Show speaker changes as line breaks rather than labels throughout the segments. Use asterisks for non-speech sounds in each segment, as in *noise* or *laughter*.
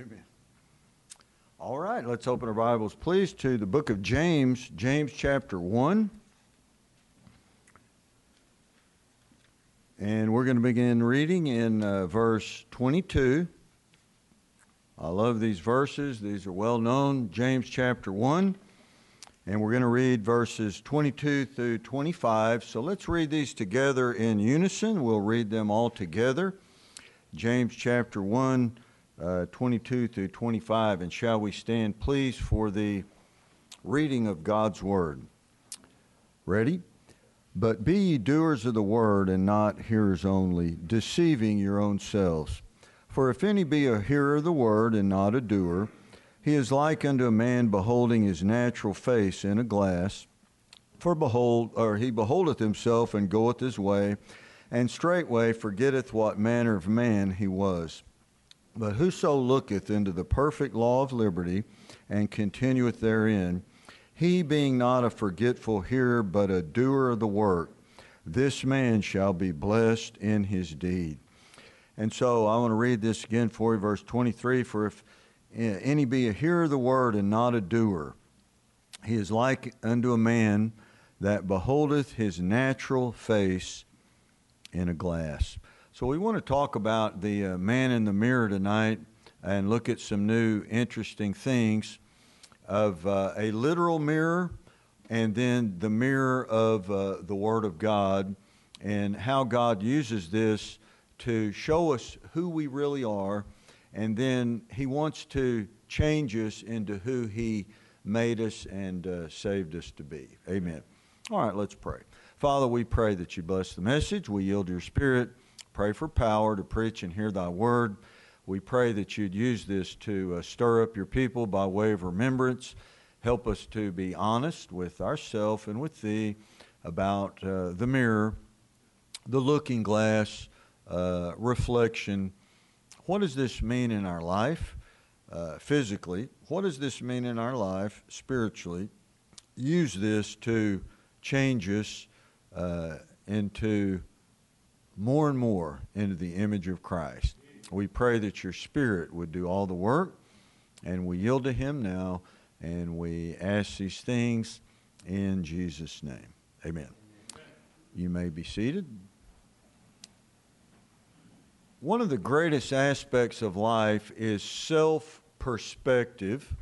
Amen. All right, let's open our Bibles, please, to the book of James, James chapter 1. And we're going to begin reading in uh, verse 22. I love these verses, these are well known. James chapter 1. And we're going to read verses 22 through 25. So let's read these together in unison. We'll read them all together. James chapter 1 uh, 22 through 25. And shall we stand, please, for the reading of God's Word? Ready? But be ye doers of the word, and not hearers only, deceiving your own selves. For if any be a hearer of the word, and not a doer, he is like unto a man beholding his natural face in a glass. For behold, or he beholdeth himself, and goeth his way, and straightway forgetteth what manner of man he was. But whoso looketh into the perfect law of liberty and continueth therein, he being not a forgetful hearer, but a doer of the work, this man shall be blessed in his deed. And so I want to read this again for you, verse 23 For if any be a hearer of the word and not a doer, he is like unto a man that beholdeth his natural face in a glass. So we want to talk about the uh, man in the mirror tonight and look at some new interesting things of uh, a literal mirror and then the mirror of uh, the Word of God and how God uses this to show us who we really are. And then He wants to change us into who He made us and uh, saved us to be. Amen. All right, let's pray. Father, we pray that you bless the message. We yield your spirit. Pray for power to preach and hear thy word. We pray that you'd use this to uh, stir up your people by way of remembrance. Help us to be honest with ourselves and with thee about uh, the mirror, the looking glass, uh, reflection. What does this mean in our life uh, physically? What does this mean in our life spiritually? Use this to change us uh, into more and more into the image of Christ. We pray that your Spirit would do all the work, and we yield to Him now, and we ask these things in Jesus' name. Amen. You may be seated. One of the greatest aspects of life is self perspective.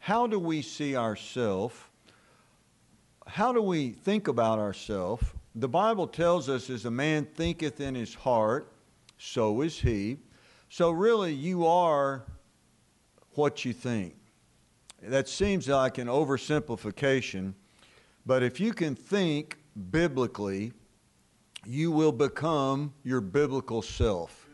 How do we see ourselves? How do we think about ourselves? The Bible tells us, as a man thinketh in his heart, so is he. So, really, you are what you think. That seems like an oversimplification, but if you can think biblically, you will become your biblical self.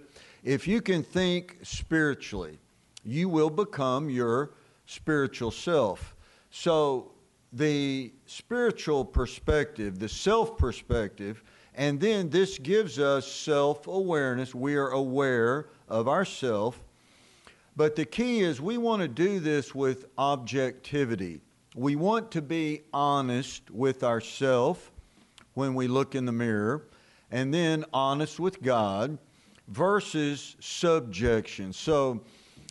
If you can think spiritually, you will become your spiritual self. So, the spiritual perspective, the self perspective, and then this gives us self awareness. We are aware of ourself. But the key is we want to do this with objectivity. We want to be honest with ourselves when we look in the mirror, and then honest with God versus subjection. So,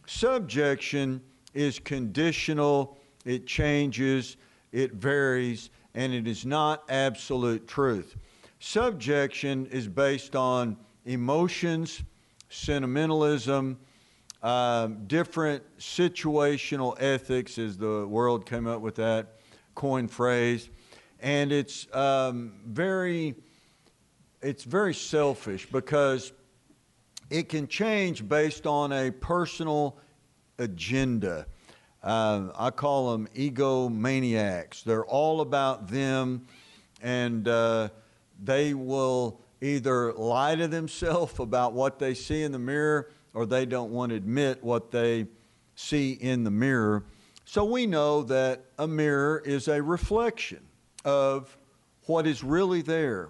subjection is conditional, it changes it varies, and it is not absolute truth. Subjection is based on emotions, sentimentalism, uh, different situational ethics, as the world came up with that coin phrase, and it's um, very, it's very selfish because it can change based on a personal agenda. Uh, I call them egomaniacs. They're all about them, and uh, they will either lie to themselves *laughs* about what they see in the mirror or they don't want to admit what they see in the mirror. So we know that a mirror is a reflection of what is really there.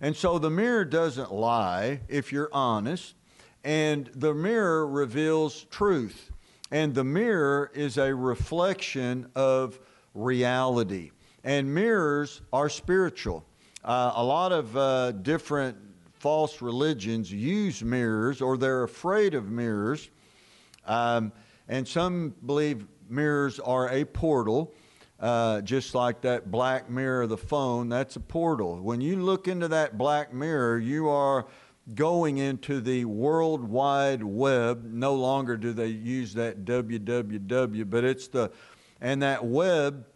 And so the mirror doesn't lie if you're honest, and the mirror reveals truth. And the mirror is a reflection of reality. And mirrors are spiritual. Uh, a lot of uh, different false religions use mirrors or they're afraid of mirrors. Um, and some believe mirrors are a portal. Uh, just like that black mirror of the phone, that's a portal. When you look into that black mirror, you are going into the World Wide Web. No longer do they use that www, but it's the, and that web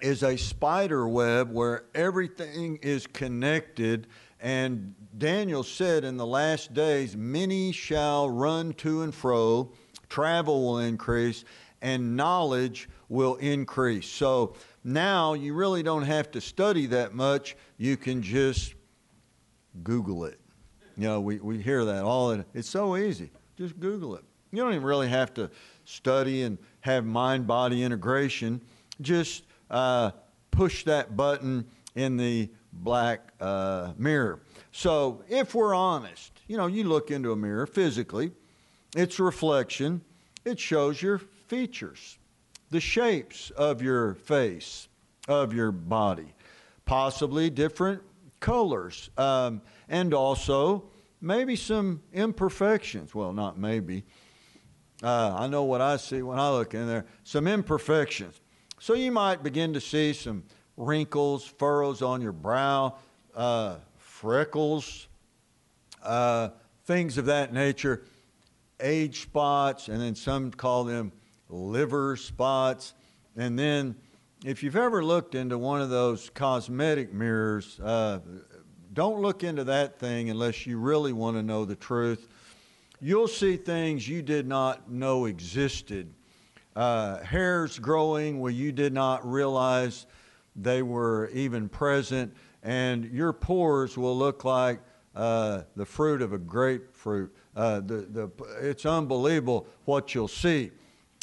is a spider web where everything is connected. And Daniel said, In the last days, many shall run to and fro, travel will increase, and knowledge will increase. So now you really don't have to study that much. You can just Google it. You know, we, we hear that all. It's so easy. Just Google it. You don't even really have to study and have mind body integration. Just uh, push that button in the black uh, mirror. So if we're honest, you know, you look into a mirror physically, its reflection, it shows your features, the shapes of your face, of your body, possibly different colors, um, and also maybe some imperfections. Well, not maybe. Uh, I know what I see when I look in there. Some imperfections. So you might begin to see some wrinkles, furrows on your brow, uh, freckles, uh, things of that nature, age spots, and then some call them liver spots. And then, if you've ever looked into one of those cosmetic mirrors, uh, don't look into that thing unless you really want to know the truth. You'll see things you did not know existed uh, hairs growing where you did not realize they were even present, and your pores will look like uh, the fruit of a grapefruit. Uh, the, the, it's unbelievable what you'll see.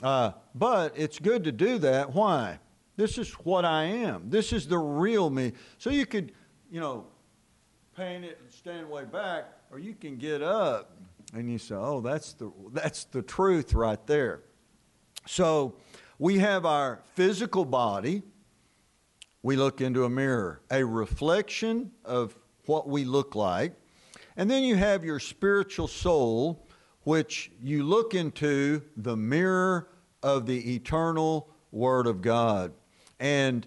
Uh, but it's good to do that. Why? This is what I am. This is the real me. So you could, you know, paint it and stand way back, or you can get up and you say, "Oh, that's the that's the truth right there." So we have our physical body. We look into a mirror, a reflection of what we look like. And then you have your spiritual soul, which you look into the mirror of the eternal Word of God. And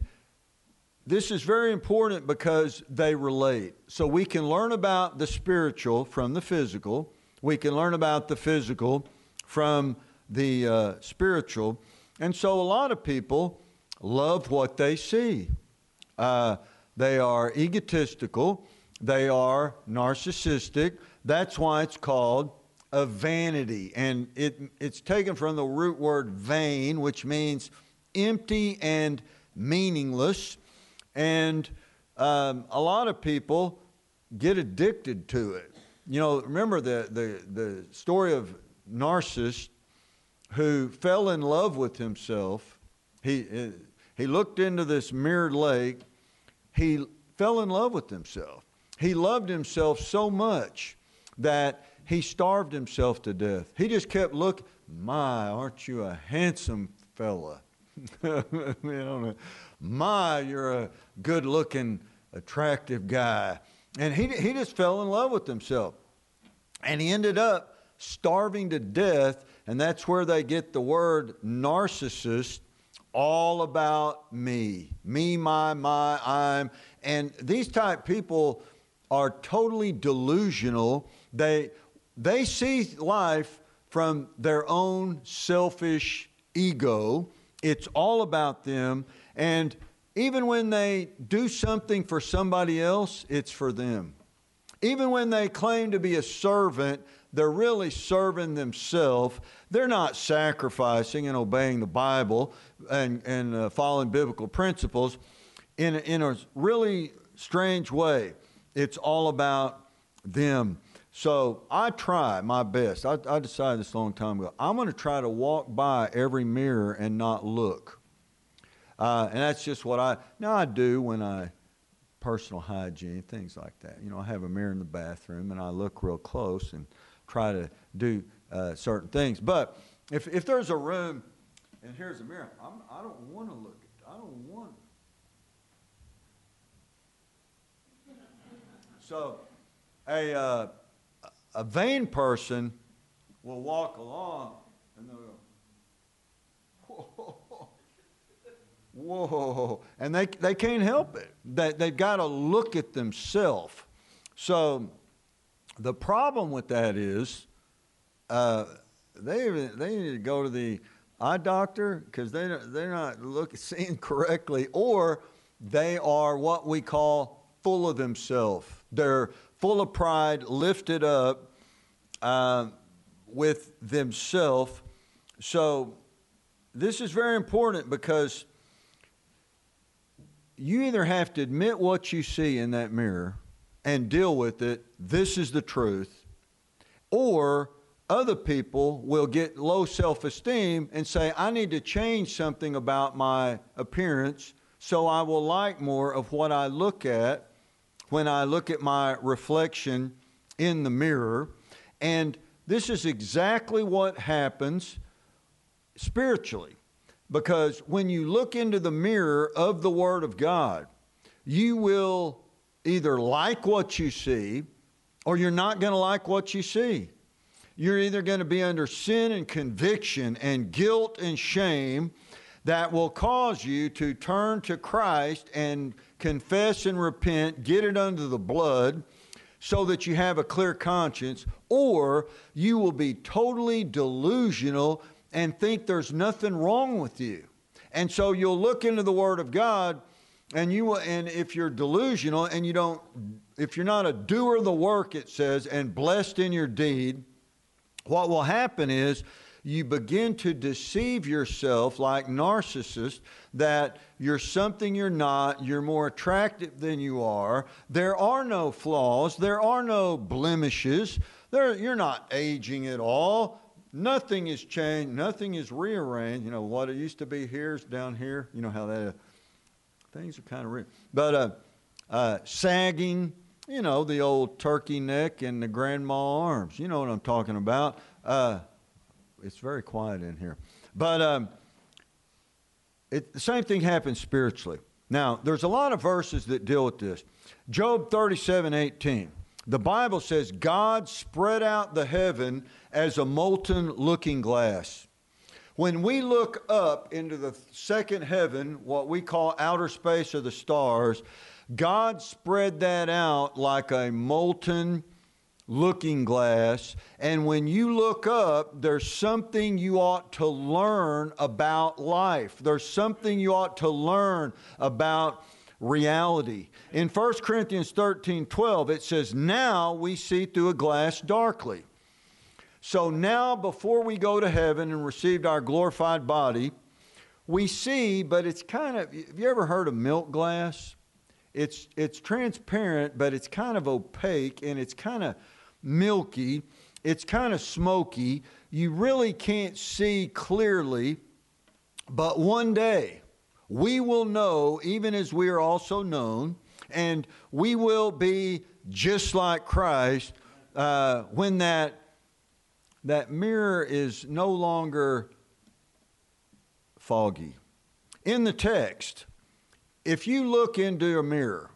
this is very important because they relate. So we can learn about the spiritual from the physical, we can learn about the physical from the uh, spiritual. And so a lot of people love what they see. Uh, they are egotistical, they are narcissistic. That's why it's called a vanity. And it, it's taken from the root word vain, which means empty and meaningless. And um, a lot of people get addicted to it. You know, remember the, the, the story of Narcissus who fell in love with himself. He, he looked into this mirrored lake. He fell in love with himself. He loved himself so much that he starved himself to death. He just kept looking, My, aren't you a handsome fella? *laughs* My, you're a good looking, attractive guy. And he, he just fell in love with himself. And he ended up starving to death and that's where they get the word narcissist, all about me. Me, my, my, I'm. And these type people are totally delusional. They, they see life from their own selfish ego. It's all about them. And even when they do something for somebody else, it's for them. Even when they claim to be a servant, they're really serving themselves. They're not sacrificing and obeying the Bible and, and uh, following biblical principles in, in a really strange way. It's all about them. So I try my best. I, I decided this a long time ago. I'm going to try to walk by every mirror and not look. Uh, and that's just what I now I do when I personal hygiene things like that. You know, I have a mirror in the bathroom and I look real close and try to do uh, certain things. But if, if there's a room and here's a mirror, I'm, I do not want to look at I don't want So a, uh, a vain person will walk along and they'll go, *laughs* Whoa. whoa. And they, they can't help it. They, they've got to look at themselves. So the problem with that is uh, they, they need to go to the eye doctor because they, they're not look, *laughs* seeing correctly, or they are what we call full of themselves. They're full of pride, lifted up uh, with themselves. So this is very important because you either have to admit what you see in that mirror and deal with it, this is the truth, or other people will get low self esteem and say, I need to change something about my appearance so I will like more of what I look at when I look at my reflection in the mirror. And this is exactly what happens spiritually. Because when you look into the mirror of the Word of God, you will either like what you see or you're not going to like what you see. You're either going to be under sin and conviction and guilt and shame that will cause you to turn to Christ and confess and repent, get it under the blood so that you have a clear conscience, or you will be totally delusional and think there's nothing wrong with you. And so you'll look into the Word of God, and you will, and if you're delusional and you don't, if you're not a doer of the work, it says, and blessed in your deed, what will happen is you begin to deceive yourself like narcissists that you're something you're not, you're more attractive than you are. There are no flaws, there are no blemishes. There, you're not aging at all. Nothing is changed, nothing is rearranged. You know, what it used to be here is down here. You know how that things are kind of real. But uh, uh, sagging, you know, the old turkey neck and the grandma arms. You know what I'm talking about. Uh, it's very quiet in here. But um, it, the same thing happens spiritually. Now, there's a lot of verses that deal with this. Job 37 18. The Bible says, God spread out the heaven as a molten looking glass. When we look up into the second heaven, what we call outer space or the stars, God spread that out like a molten looking glass. And when you look up, there's something you ought to learn about life. There's something you ought to learn about reality. In 1 Corinthians 13 12, it says, Now we see through a glass darkly. So now, before we go to heaven and receive our glorified body, we see, but it's kind of, have you ever heard of milk glass? It's, it's transparent, but it's kind of opaque and it's kind of milky, it's kind of smoky. You really can't see clearly, but one day we will know, even as we are also known, and we will be just like Christ uh, when that, that mirror is no longer foggy. In the text, if you look into a mirror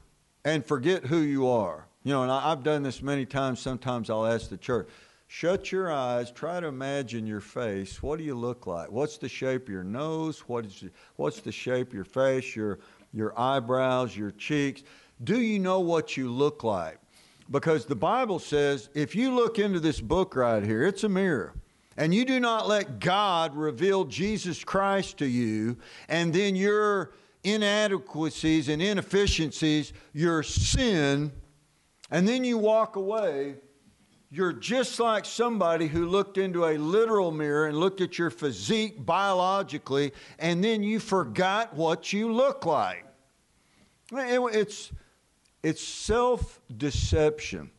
and forget who you are, you know, and I, have done this many times. Sometimes I'll ask the church, shut your eyes, try to imagine your face. What do you look like? What's the shape of your nose? What is, what's the shape of your face, your, your eyebrows, your cheeks? Do you know what you look like? Because the Bible says if you look into this book right here, it's a mirror and you do not let God reveal Jesus Christ to you, and then your inadequacies and inefficiencies, your sin, and then you walk away, you're just like somebody who looked into a literal mirror and looked at your physique biologically, and then you forgot what you look like. It's, it's self deception.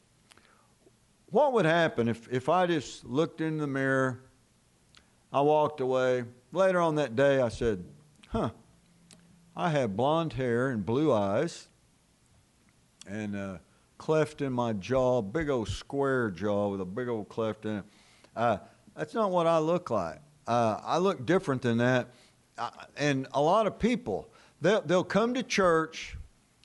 What would happen if, if I just looked in the mirror, I walked away? Later on that day, I said, Huh, I have blonde hair and blue eyes, and uh, cleft in my jaw, big old square jaw with a big old cleft in it. Uh, that's not what I look like. Uh, I look different than that. Uh, and a lot of people, they'll, they'll come to church,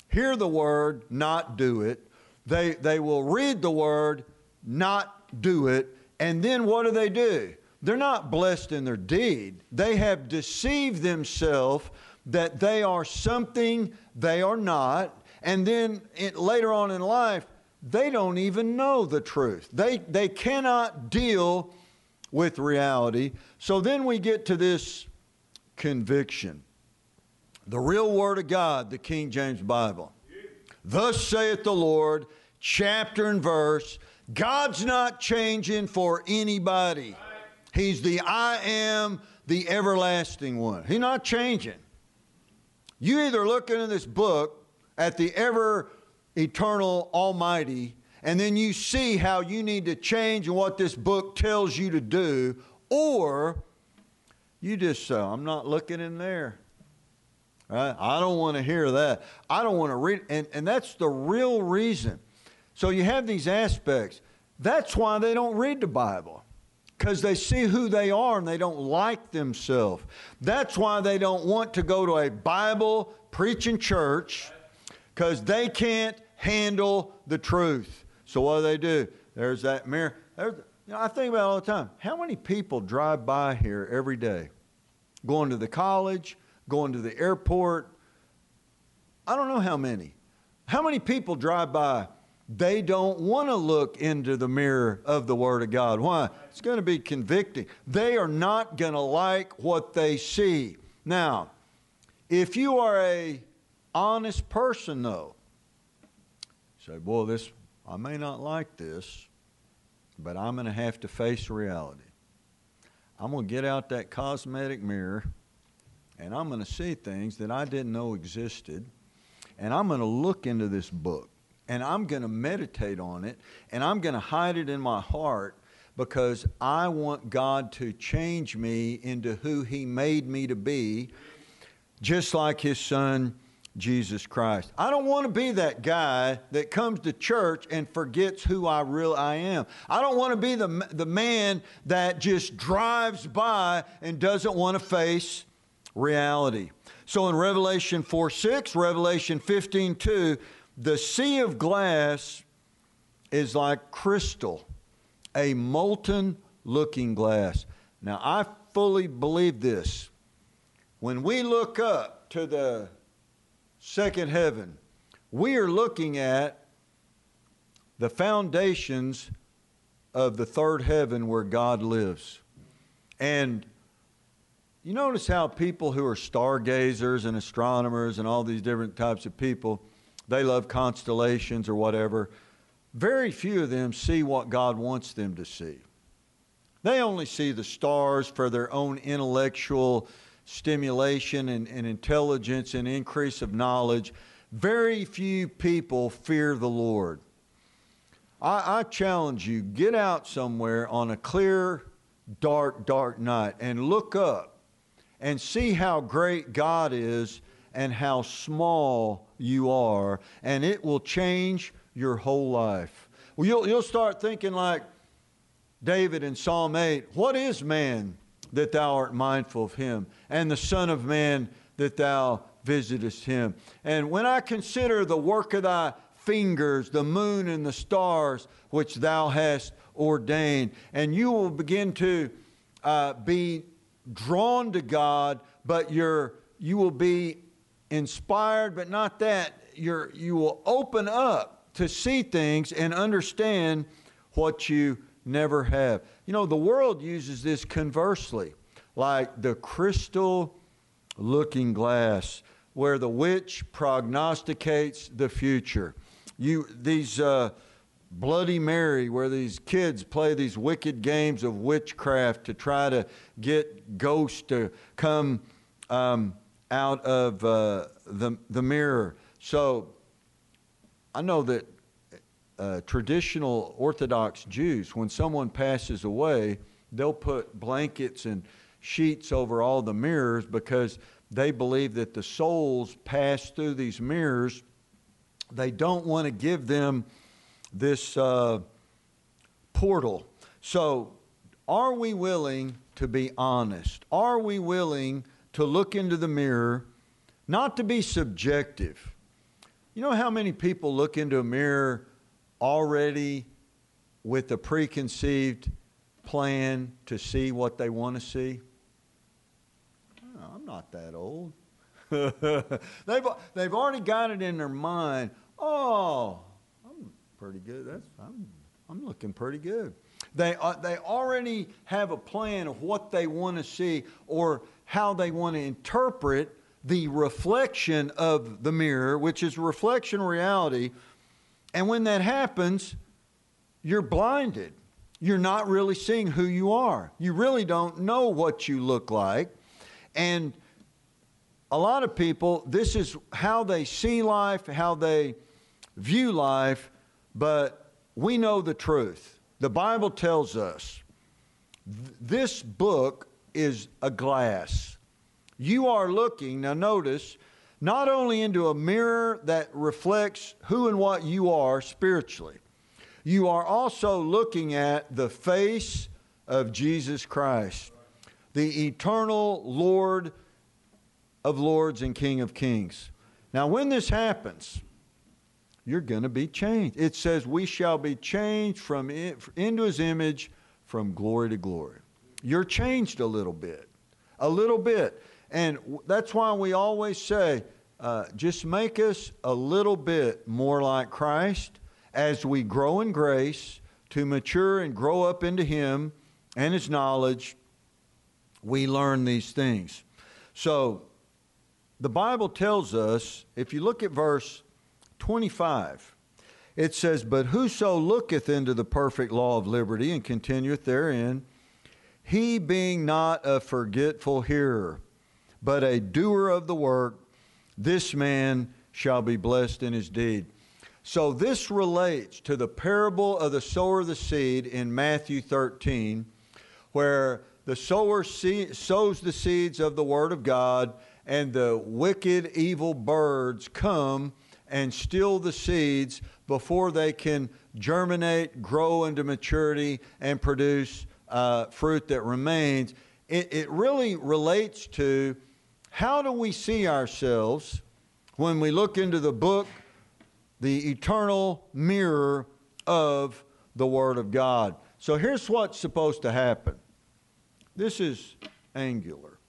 hear the word, not do it. They, they will read the word, not do it. And then what do they do? they're not blessed in their deed. They have deceived themselves that they are something they are not. And then it, later on in life, they don't even know the truth. They, they cannot deal with reality. So then we get to this conviction. The real Word of God, the King James Bible. Thus saith the Lord, chapter and verse. God's not changing for anybody. He's the I am, the everlasting one. He's not changing. You either look into this book at the ever eternal Almighty, and then you see how you need to change and what this book tells you to do, or you just say, I'm not looking in there. Right? I don't want to hear that. I don't want to read. And, and that's the real reason. So you have these aspects. That's why they don't read the Bible because they see who they are and they don't like themselves. That's why they don't want to go to a Bible preaching church because they can't handle the truth. So what do they do? There's that mirror. There's, you know, I think about it all the time. How many people drive by here every day, going to the college, going to the airport? I don't know how many. How many people drive by they don't want to look into the mirror of the Word of God. Why? It's going to be convicting. They are not going to like what they see. Now, if you are a honest person, though, say, boy, this I may not like this, but I'm going to have to face reality. I'm going to get out that cosmetic mirror and I'm going to see things that I didn't know existed, and I'm going to look into this book and I'm going to meditate on it and I'm going to hide it in my heart because I want God to change me into who He made me to be, just like His Son, Jesus Christ. I don't want to be that guy that comes to church and forgets who I really I am. I don't want to be the, the man that just drives by and doesn't want to face reality. So in Revelation 4 6, Revelation 15 2, the sea of glass is like crystal, a molten looking glass. Now, I fully believe this. When we look up to the second heaven, we are looking at the foundations of the third heaven where God lives. And you notice how people who are stargazers and astronomers and all these different types of people, they love constellations or whatever. Very few of them see what God wants them to see. They only see the stars for their own intellectual stimulation and, and intelligence and increase of knowledge. Very few people fear the Lord. I, I challenge you get out somewhere on a clear, dark, dark night and look up and see how great God is and how small you are, and it will change your whole life. Well, you'll, you'll start thinking like David in Psalm 8 What is man that thou art mindful of him, and the Son of Man that thou visitest him? And when I consider the work of thy fingers, the moon and the stars which thou hast ordained, and you will begin to uh, be drawn to God, but you're, you will be inspired, but not that. You're, you will open up to see things and understand what you never have. You know, the world uses this conversely, like the crystal looking glass, where the witch prognosticates the future. You, these uh, Bloody Mary, where these kids play these wicked games of witchcraft to try to get ghosts to come um, out of uh, the, the mirror. So I know that uh, traditional Orthodox Jews, when someone passes away, they'll put blankets and sheets over all the mirrors because they believe that the souls pass through these mirrors. They don't want to give them this uh, portal. So, are we willing to be honest? Are we willing to look into the mirror, not to be subjective? You know how many people look into a mirror already with a preconceived plan to see what they want to see? I'm not that old. *laughs* they've, they've already got it in their mind. Oh, I'm pretty good. That's, I'm, I'm looking pretty good. They, uh, they already have a plan of what they want to see or how they want to interpret the reflection of the mirror, which is reflection reality. And when that happens, you're blinded. You're not really seeing who you are. You really don't know what you look like. And a lot of people, this is how they see life, how they view life, but we know the truth. The Bible tells us th- this book is a glass. You are looking, now notice, not only into a mirror that reflects who and what you are spiritually, you are also looking at the face of Jesus Christ, the eternal Lord of lords and King of kings. Now, when this happens, you're going to be changed. It says, We shall be changed from in, into his image from glory to glory. You're changed a little bit, a little bit. And that's why we always say, uh, just make us a little bit more like Christ as we grow in grace to mature and grow up into Him and His knowledge. We learn these things. So, the Bible tells us, if you look at verse 25, it says, But whoso looketh into the perfect law of liberty and continueth therein, he being not a forgetful hearer, but a doer of the work, this man shall be blessed in his deed. So this relates to the parable of the sower of the seed in Matthew 13, where the sower sows the seeds of the Word of God and the wicked, evil birds come and steal the seeds before they can germinate, grow into maturity, and produce uh, fruit that remains. It, it really relates to how do we see ourselves when we look into the book, the eternal mirror of the Word of God. So here's what's supposed to happen this is angular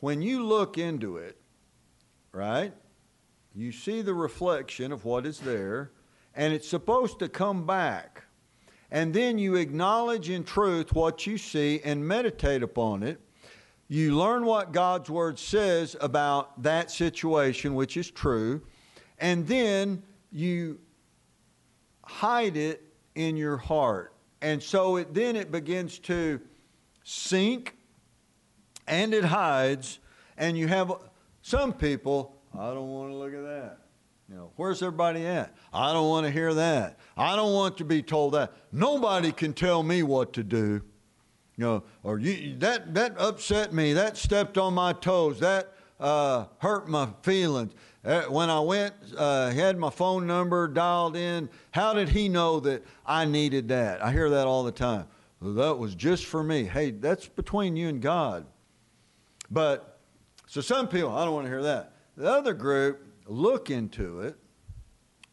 when you look into it, right, you see the reflection of what is there, and it's supposed to come back. And then you acknowledge in truth what you see and meditate upon it. You learn what God's Word says about that situation, which is true, and then you hide it in your heart. And so it, then it begins to sink and it hides, and you have some people, I don't want to look at that. You know, where's everybody at? I don't want to hear that. I don't want to be told that. Nobody can tell me what to do. You know, or you, that that upset me. That stepped on my toes. That uh, hurt my feelings. Uh, when I went, uh, had my phone number dialed in. How did he know that I needed that? I hear that all the time. Well, that was just for me. Hey, that's between you and God. But, so some people, I don't want to hear that. The other group look into it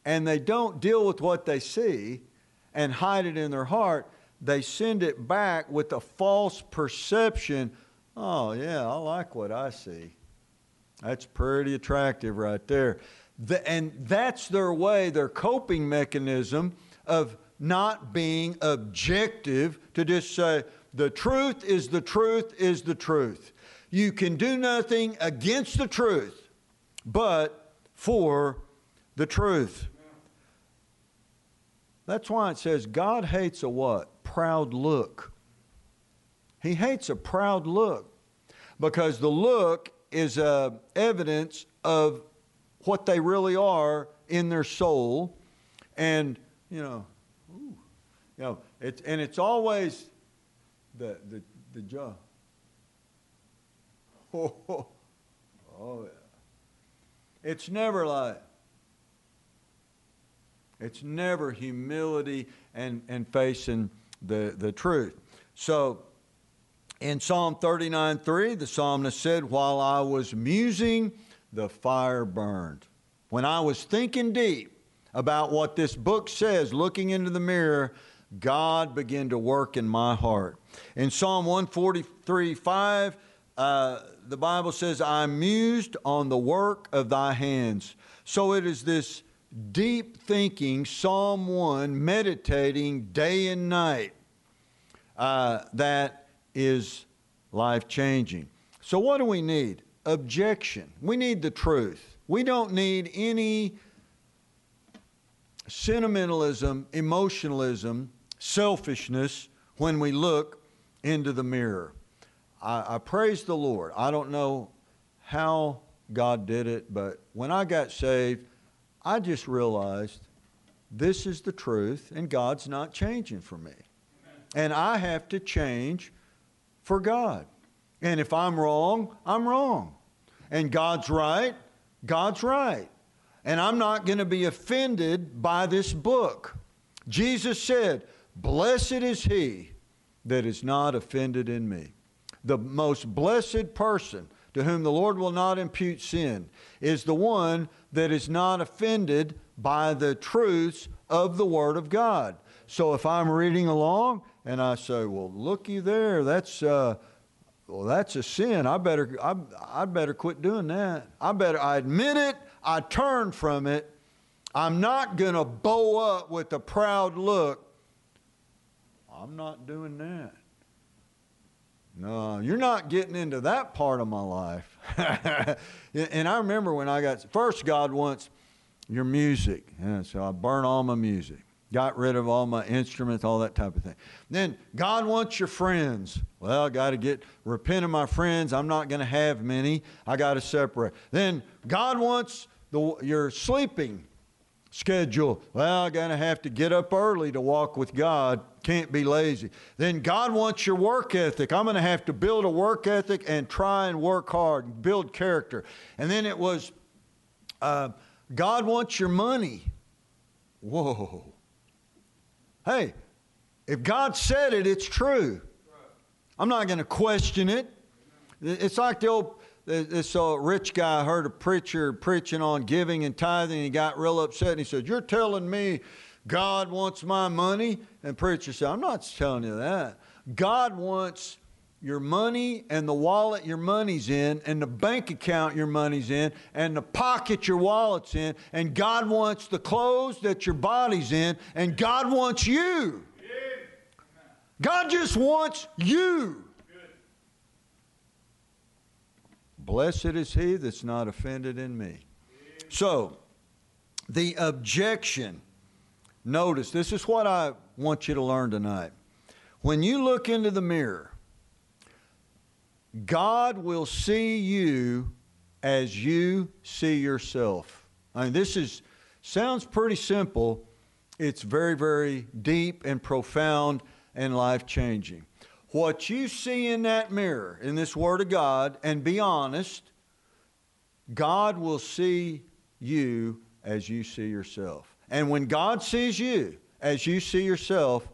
and they don't deal with what they see and hide it in their heart. They send it back with a false perception. Oh, yeah, I like what I see. That's pretty attractive right there. The, and that's their way, their coping mechanism of not being objective to just say, the truth is the truth is the truth. You can do nothing against the truth, but for the truth. That's why it says God hates a what? Proud look. He hates a proud look because the look is a evidence of what they really are in their soul, and you know, ooh, you know, it's and it's always the the the jaw. Oh, *laughs* oh yeah. It's never like, it's never humility and, and facing the, the truth. So in Psalm 39 3, the psalmist said, While I was musing, the fire burned. When I was thinking deep about what this book says, looking into the mirror, God began to work in my heart. In Psalm 143 5, uh, the Bible says, I mused on the work of thy hands. So it is this deep thinking, Psalm 1, meditating day and night, uh, that is life changing. So, what do we need? Objection. We need the truth. We don't need any sentimentalism, emotionalism, selfishness when we look into the mirror. I, I, praise the Lord. I don't know how God did it, but when I got saved, I just realized this is the truth, and God's not changing for me. And I have to change for God. And if I'm wrong, I'm wrong. And God's right, God's right. And I'm not going to be offended by this book. Jesus said, Blessed is he that is not offended in me. The most blessed person to whom the Lord will not impute sin is the one that is not offended by the truths of the Word of God. So if I'm reading along and I say, "Well, looky there, that's uh, well, that's a sin. I better I, I better quit doing that. I better I admit it. I turn from it. I'm not to bow up with a proud look. I'm not doing that. No, you're not getting into that part of my life. *laughs* and I remember when I got first, God wants your music. And so I burn all my music, got rid of all my instruments, all that type of thing. Then God wants your friends. Well, I got to get repent of my friends. I'm not going to have many. I got to separate. Then God wants the, your sleeping schedule. Well, I'm going to have to get up early to walk with God. Can't be lazy. Then God wants your work ethic. I'm going to have to build a work ethic and try and work hard, and build character. And then it was uh, God wants your money. Whoa. Hey, if God said it, it's true. I'm not going to question it. It's like the old this uh, rich guy heard a preacher preaching on giving and tithing, and he got real upset. And he said, You're telling me God wants my money? And preacher said, I'm not telling you that. God wants your money and the wallet your money's in, and the bank account your money's in, and the pocket your wallet's in, and God wants the clothes that your body's in, and God wants you. God just wants you. Blessed is he that's not offended in me. So, the objection, notice, this is what I want you to learn tonight. When you look into the mirror, God will see you as you see yourself. I mean, this is sounds pretty simple. It's very, very deep and profound and life changing what you see in that mirror, in this Word of God, and be honest, God will see you as you see yourself. And when God sees you as you see yourself,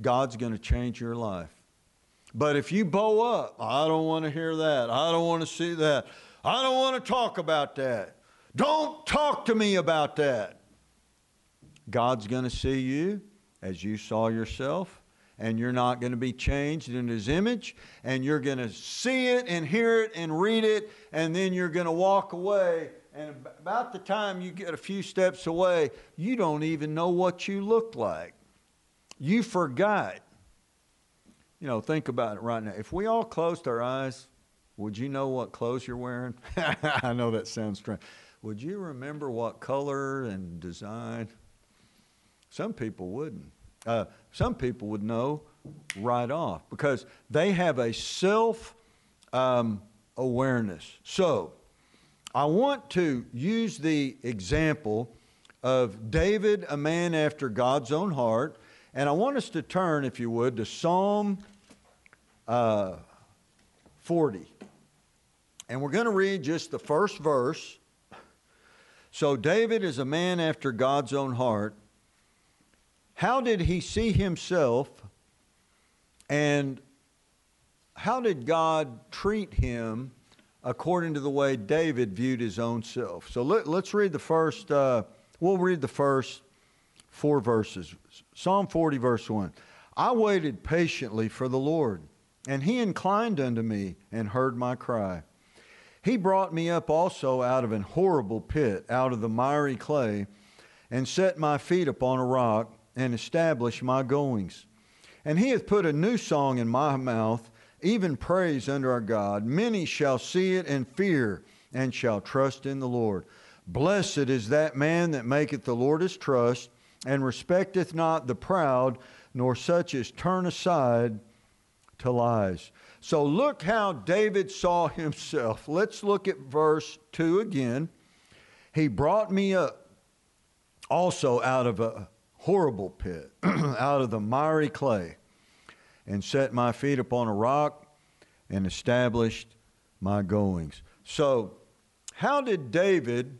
God's going to change your life. But if you bow up, I don't want to hear that. I don't want to see that. I don't want to talk about that. Don't talk to me about that. God's going to see you as you saw yourself, and you're not going to be changed in his image and you're going to see it and hear it and read it and then you're going to walk away and about the time you get a few steps away you don't even know what you look like. You forgot. You know think about it right now. If we all closed our eyes would you know what clothes you're wearing? *laughs* I know that sounds strange. Would you remember what color and design? Some people wouldn't uh, some people would know right off because they have a self um, awareness. So, I want to use the example of David, a man after God's own heart, and I want us to turn, if you would, to Psalm uh, 40. And we're going to read just the first verse. So, David is a man after God's own heart. How did he see himself and how did God treat him according to the way David viewed his own self? So let, us read the first, uh, we'll read the first four verses. Psalm 40, verse 1. I waited patiently for the Lord, and he inclined unto me and heard my cry. He brought me up also out of an horrible pit, out of the miry clay, and set my feet upon a rock, and establish my goings. And he hath put a new song in my mouth, even praise unto our God. Many shall see it and fear, and shall trust in the Lord. Blessed is that man that maketh the Lord his trust, and respecteth not the proud, nor such as turn aside to lies. So look how David saw *laughs* himself. Let's look at verse 2 again. He brought me up also out of a horrible pit, *clears throat* out of the miry clay, and set my feet upon a rock and established my goings. So, how did David,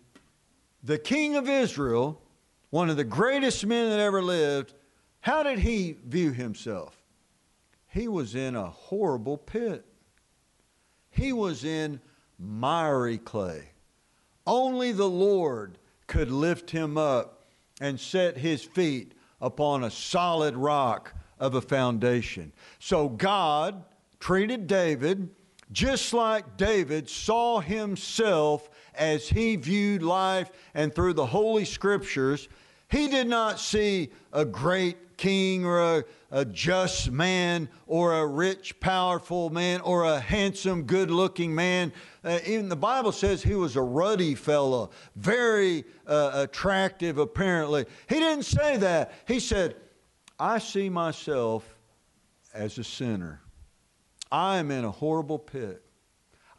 the king of Israel, one of the greatest men that ever lived, how did he view himself? He was in a horrible pit. He was in miry clay. Only the Lord could lift him up and set his feet upon a solid rock of a foundation. So God treated David just like David saw himself as he viewed life and through the Holy Scriptures. He did not see a great king or a a just man or a rich, powerful man or a handsome, good looking man. Uh, even the Bible says he was a ruddy fellow, very uh, attractive apparently. He didn't say that. He said, I see myself as a sinner. I am in a horrible pit.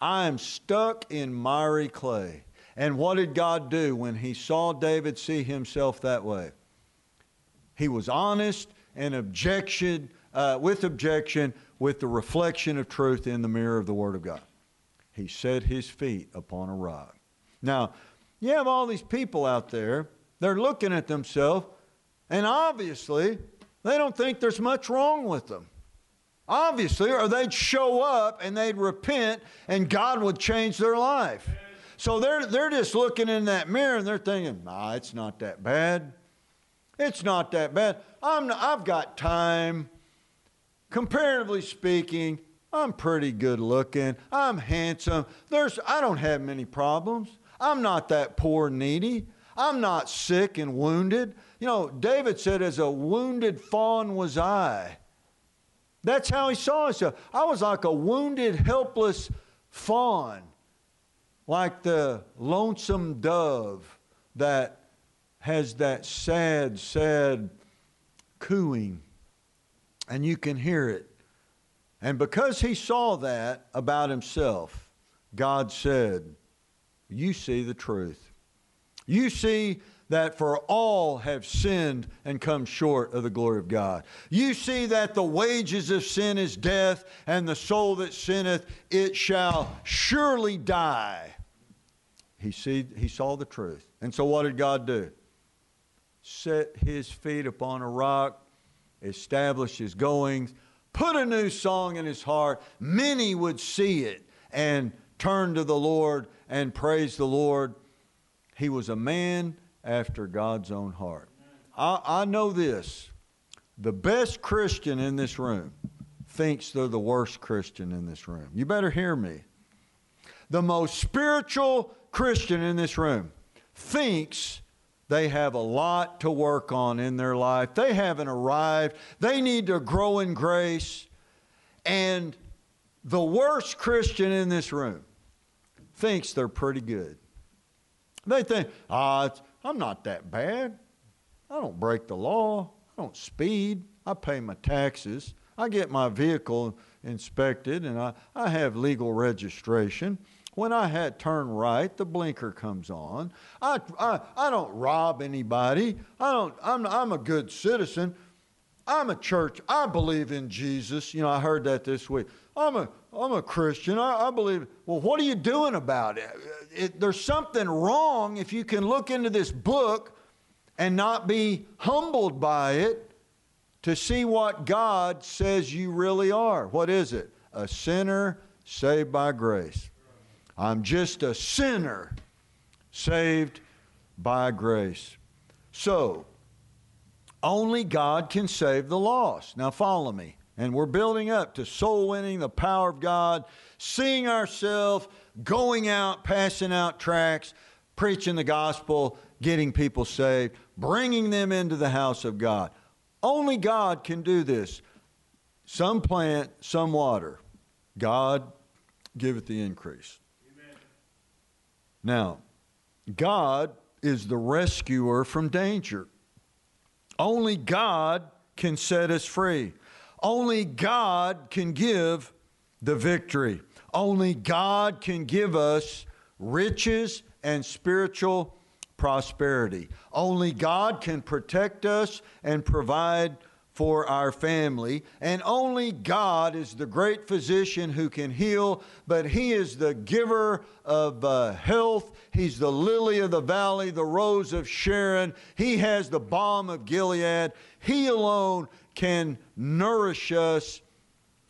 I am stuck in miry clay. And what did God do when He saw David see himself that way? He was honest and objection, uh, with objection, with the reflection of truth in the mirror of the Word of God. He set his feet upon a rock. Now, you have all these people out there, they're looking at themselves, and obviously, they don't think there's much wrong with them. Obviously, or they'd show up and they'd repent and God would change their life. So they're, they're just looking in that mirror and they're thinking, nah, it's not that bad. It's not that bad. I'm not, I've got time. Comparatively speaking, I'm pretty good looking. I'm handsome. There's, I don't have many problems. I'm not that poor and needy. I'm not sick and wounded. You know, David said, As a wounded fawn was I. That's how he saw himself. I was like a wounded, helpless fawn, like the lonesome dove that has that sad, sad cooing, and you can hear it. And because he saw that about himself, God said, You see the truth. You see that for all have sinned and come short of the glory of God. You see that the wages of sin is death, and the soul that sinneth, it shall surely die. He, see, he saw the truth. And so, what did God do? Set his feet upon a rock, establish his goings, put a new song in his heart. Many would see it and turn to the Lord and praise the Lord. He was a man after God's own heart. I, I know this the best Christian in this room thinks they're the worst Christian in this room. You better hear me. The most spiritual Christian in this room thinks they have a lot to work on in their life. They haven't arrived. They need to grow in grace. And the worst Christian in this room thinks they're pretty good. They think, ah, I'm not that bad. I don't break the law. I don't speed. I pay my taxes. I get my vehicle inspected and I, I have legal registration. When I had turn right, the blinker comes on. I, I, I don't rob anybody. I don't, I'm, I'm a good citizen. I'm a church. I believe in Jesus. You know, I heard that this week. I'm a, I'm a Christian. I, I believe. Well, what are you doing about it? it? There's something wrong if you can look into this book and not be humbled by it to see what God says you really are. What is it? A sinner saved by grace. I'm just a sinner saved by grace. So, Only God can save the lost. Now, follow me. And we're building up to soul winning, the power of God, seeing ourselves going out, passing out tracts, preaching the gospel, getting people saved, bringing them into the house of God. Only God can do this. Some plant, some water. God giveth the increase. Now, God is the rescuer from danger. Only God can set us free. Only God can give the victory. Only God can give us riches and spiritual prosperity. Only God can protect us and provide for our family. And only God is the great physician who can heal, but He is the giver of uh, health. He's the lily of the valley, the rose of Sharon. He has the balm of Gilead. He alone can nourish us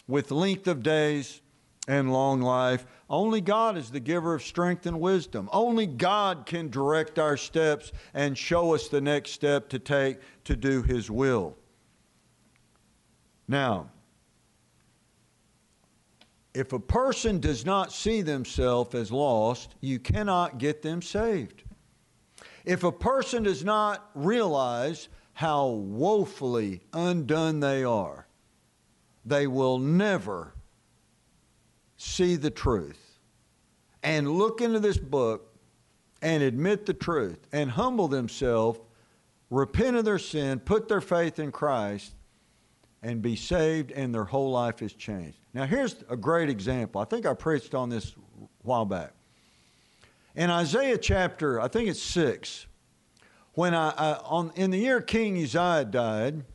with length of days and long life. Only God is the giver of strength and wisdom. Only God can direct our steps and show us the next step to take to do His will. Now, if a person does not see themselves as lost, you cannot get them saved. If a person does not realize how woefully undone they are, they will never see the truth and look into this book and admit the truth and humble themselves, repent of their sin, put their faith in Christ, and be saved, and their whole life is changed. Now, here's a great example. I think I preached on this a while back. In Isaiah chapter, I think it's 6, when I, I on, in the year King Uzziah died,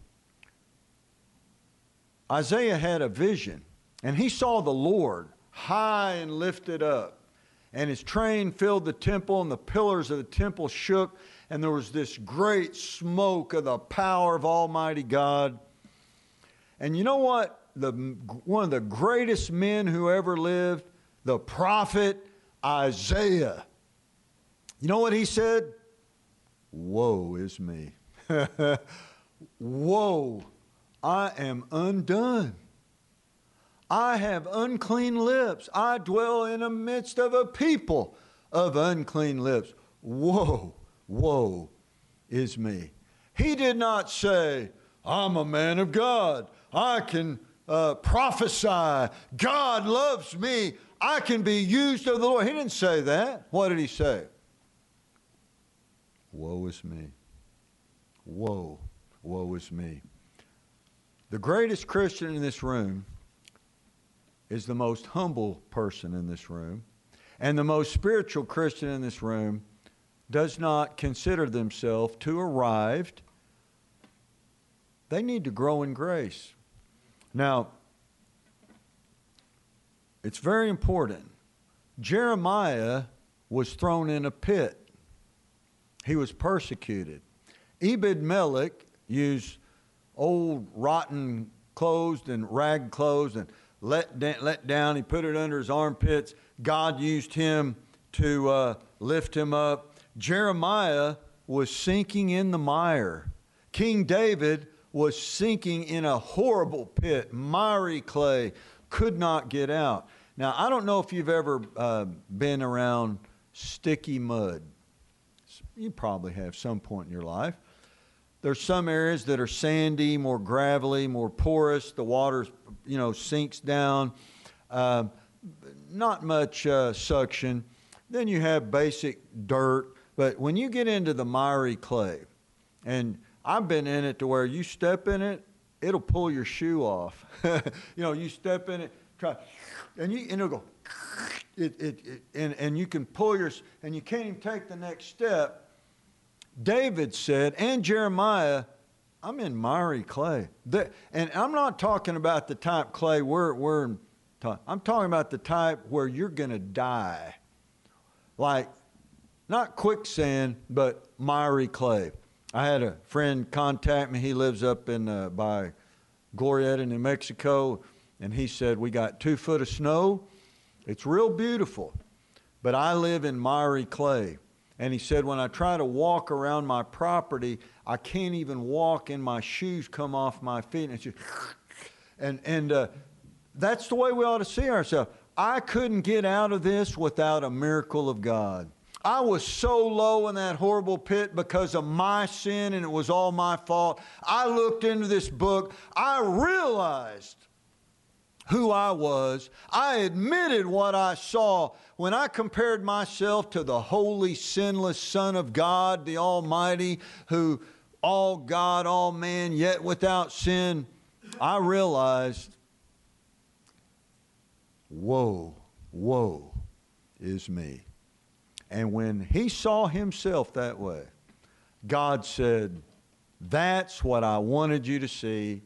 Isaiah had a vision, and he saw the Lord high and lifted up, and his train filled the temple, and the pillars of the temple shook, and there was this great smoke of the power of Almighty God. And you know what? The, one of the greatest men who ever lived, the prophet Isaiah. You know what he said? Woe is me. *laughs* Woe, I am undone. I have unclean lips. I dwell in the midst of a people of unclean lips. Woe, woe is me. He did not say, I'm a man of God. I can uh, prophesy. God loves me. I can be used of the Lord. He didn't say that. What did he say? Woe is me. Woe, woe is me. The greatest Christian in this room is the most humble person in this room, and the most spiritual Christian in this room does not consider themselves to arrived. They need to grow in grace. Now, it's very important. Jeremiah was thrown in a pit he was persecuted. Ebed Melech used old rotten clothes and rag clothes and let, da- let down. He put it under his armpits. God used him to uh, lift him up. Jeremiah was sinking in the mire. King David was sinking in a horrible pit, miry clay, could not get out. Now, I don't know if you've ever uh, been around sticky mud you probably have some point in your life. There's some areas that are sandy, more gravelly, more porous. The water, you know, sinks down. Uh, not much uh, suction. Then you have basic dirt. But when you get into the miry clay, and I've been in it to where you step in it, it'll pull your shoe off. *laughs* you know, you step in it, try, and you and it'll go. It, it, it, and, and you can pull your, and you can't even take the next step David said, and Jeremiah, I'm in miry clay. The, and I'm not talking about the type clay we're, we're I'm talking about the type where you're going to die. Like, not quicksand, but miry clay. I had a friend contact me. He lives up in uh, by Glorieta, New Mexico, and he said, We got two foot of snow. It's real beautiful, but I live in miry clay. And he said, when I try to walk around my property, I can't even walk and my shoes come off my feet. And, just, *laughs* and, and uh, that's the way we ought to see ourselves. I couldn't get out of this without a miracle of God. I was so low in that horrible pit because of my sin and it was all my fault. I looked into this book. I realized who I was. I admitted what I saw when I compared myself to the holy, sinless Son of God, the Almighty, who all God, all man, yet without sin. I realized, woe, woe is me. And when he saw himself that way, God said, That's what I wanted you to see.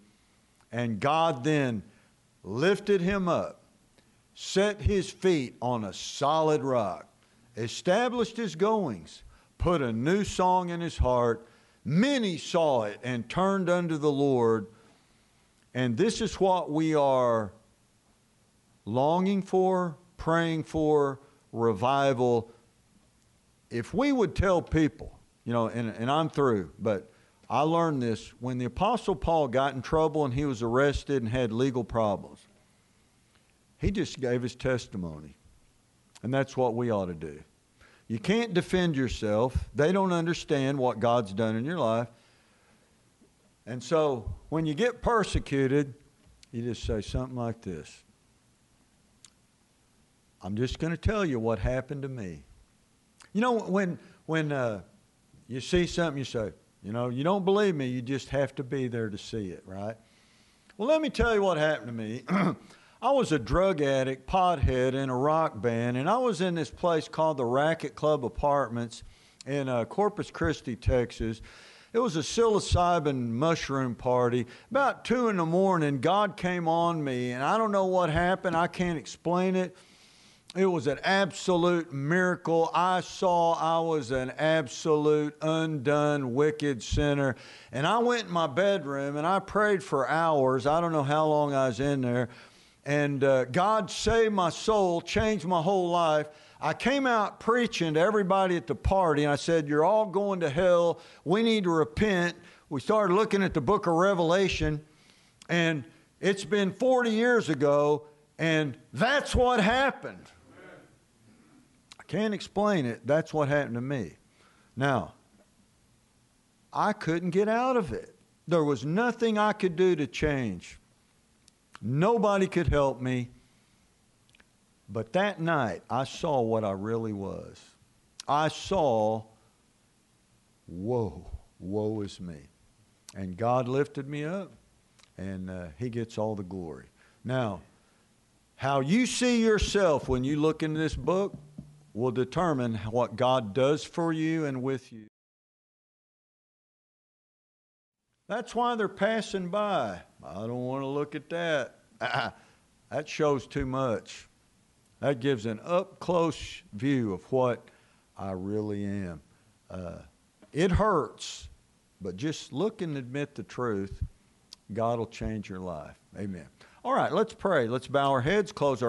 And God then lifted him up, set his feet on a solid rock, established his goings, put a new song in his heart. Many saw it and turned unto the Lord. And this is what we are longing for, praying for revival. If we would tell people, you know, and, and I'm through, but I learned this when the Apostle Paul got in trouble and he was arrested and had legal problems. He just gave his testimony. And that's what we ought to do. You can't defend yourself. They don't understand what God's done in your life. And so when you get persecuted, you just say something like this I'm just going to tell you what happened to me. You know, when, when uh, you see something, you say, you know, you don't believe me, you just have to be there to see it, right? Well, let me tell you what happened to me. *clears throat* I was a drug addict, pothead in a rock band, and I was in this place called the Racket Club Apartments in uh, Corpus Christi, Texas. It was a psilocybin mushroom party. About two in the morning, God came on me, and I don't know what happened. I can't explain it. It was an absolute miracle. I saw I was an absolute undone, wicked sinner. And I went in my bedroom and I prayed for hours. I don't know how long I was in there. And uh, God saved my soul, changed my whole life. I came out preaching to everybody at the party, and I said, You're all going to hell. We need to repent. We started looking at the book of Revelation, and it's been 40 years ago, and that's what happened. Can't explain it. That's what happened to me. Now, I couldn't get out of it. There was nothing I could do to change. Nobody could help me. But that night, I saw what I really was. I saw, whoa, woe is me. And God lifted me up, and uh, He gets all the glory. Now, how you see yourself when you look into this book, will determine what God does for you and with you. That's why they're passing by. I don't want to look at that. that shows too much. That gives an up close view of what I really am. Uh, it hurts, but just look and admit the truth. God will change your life. Amen. All right, let's pray. Let's bow our heads, close our eyes.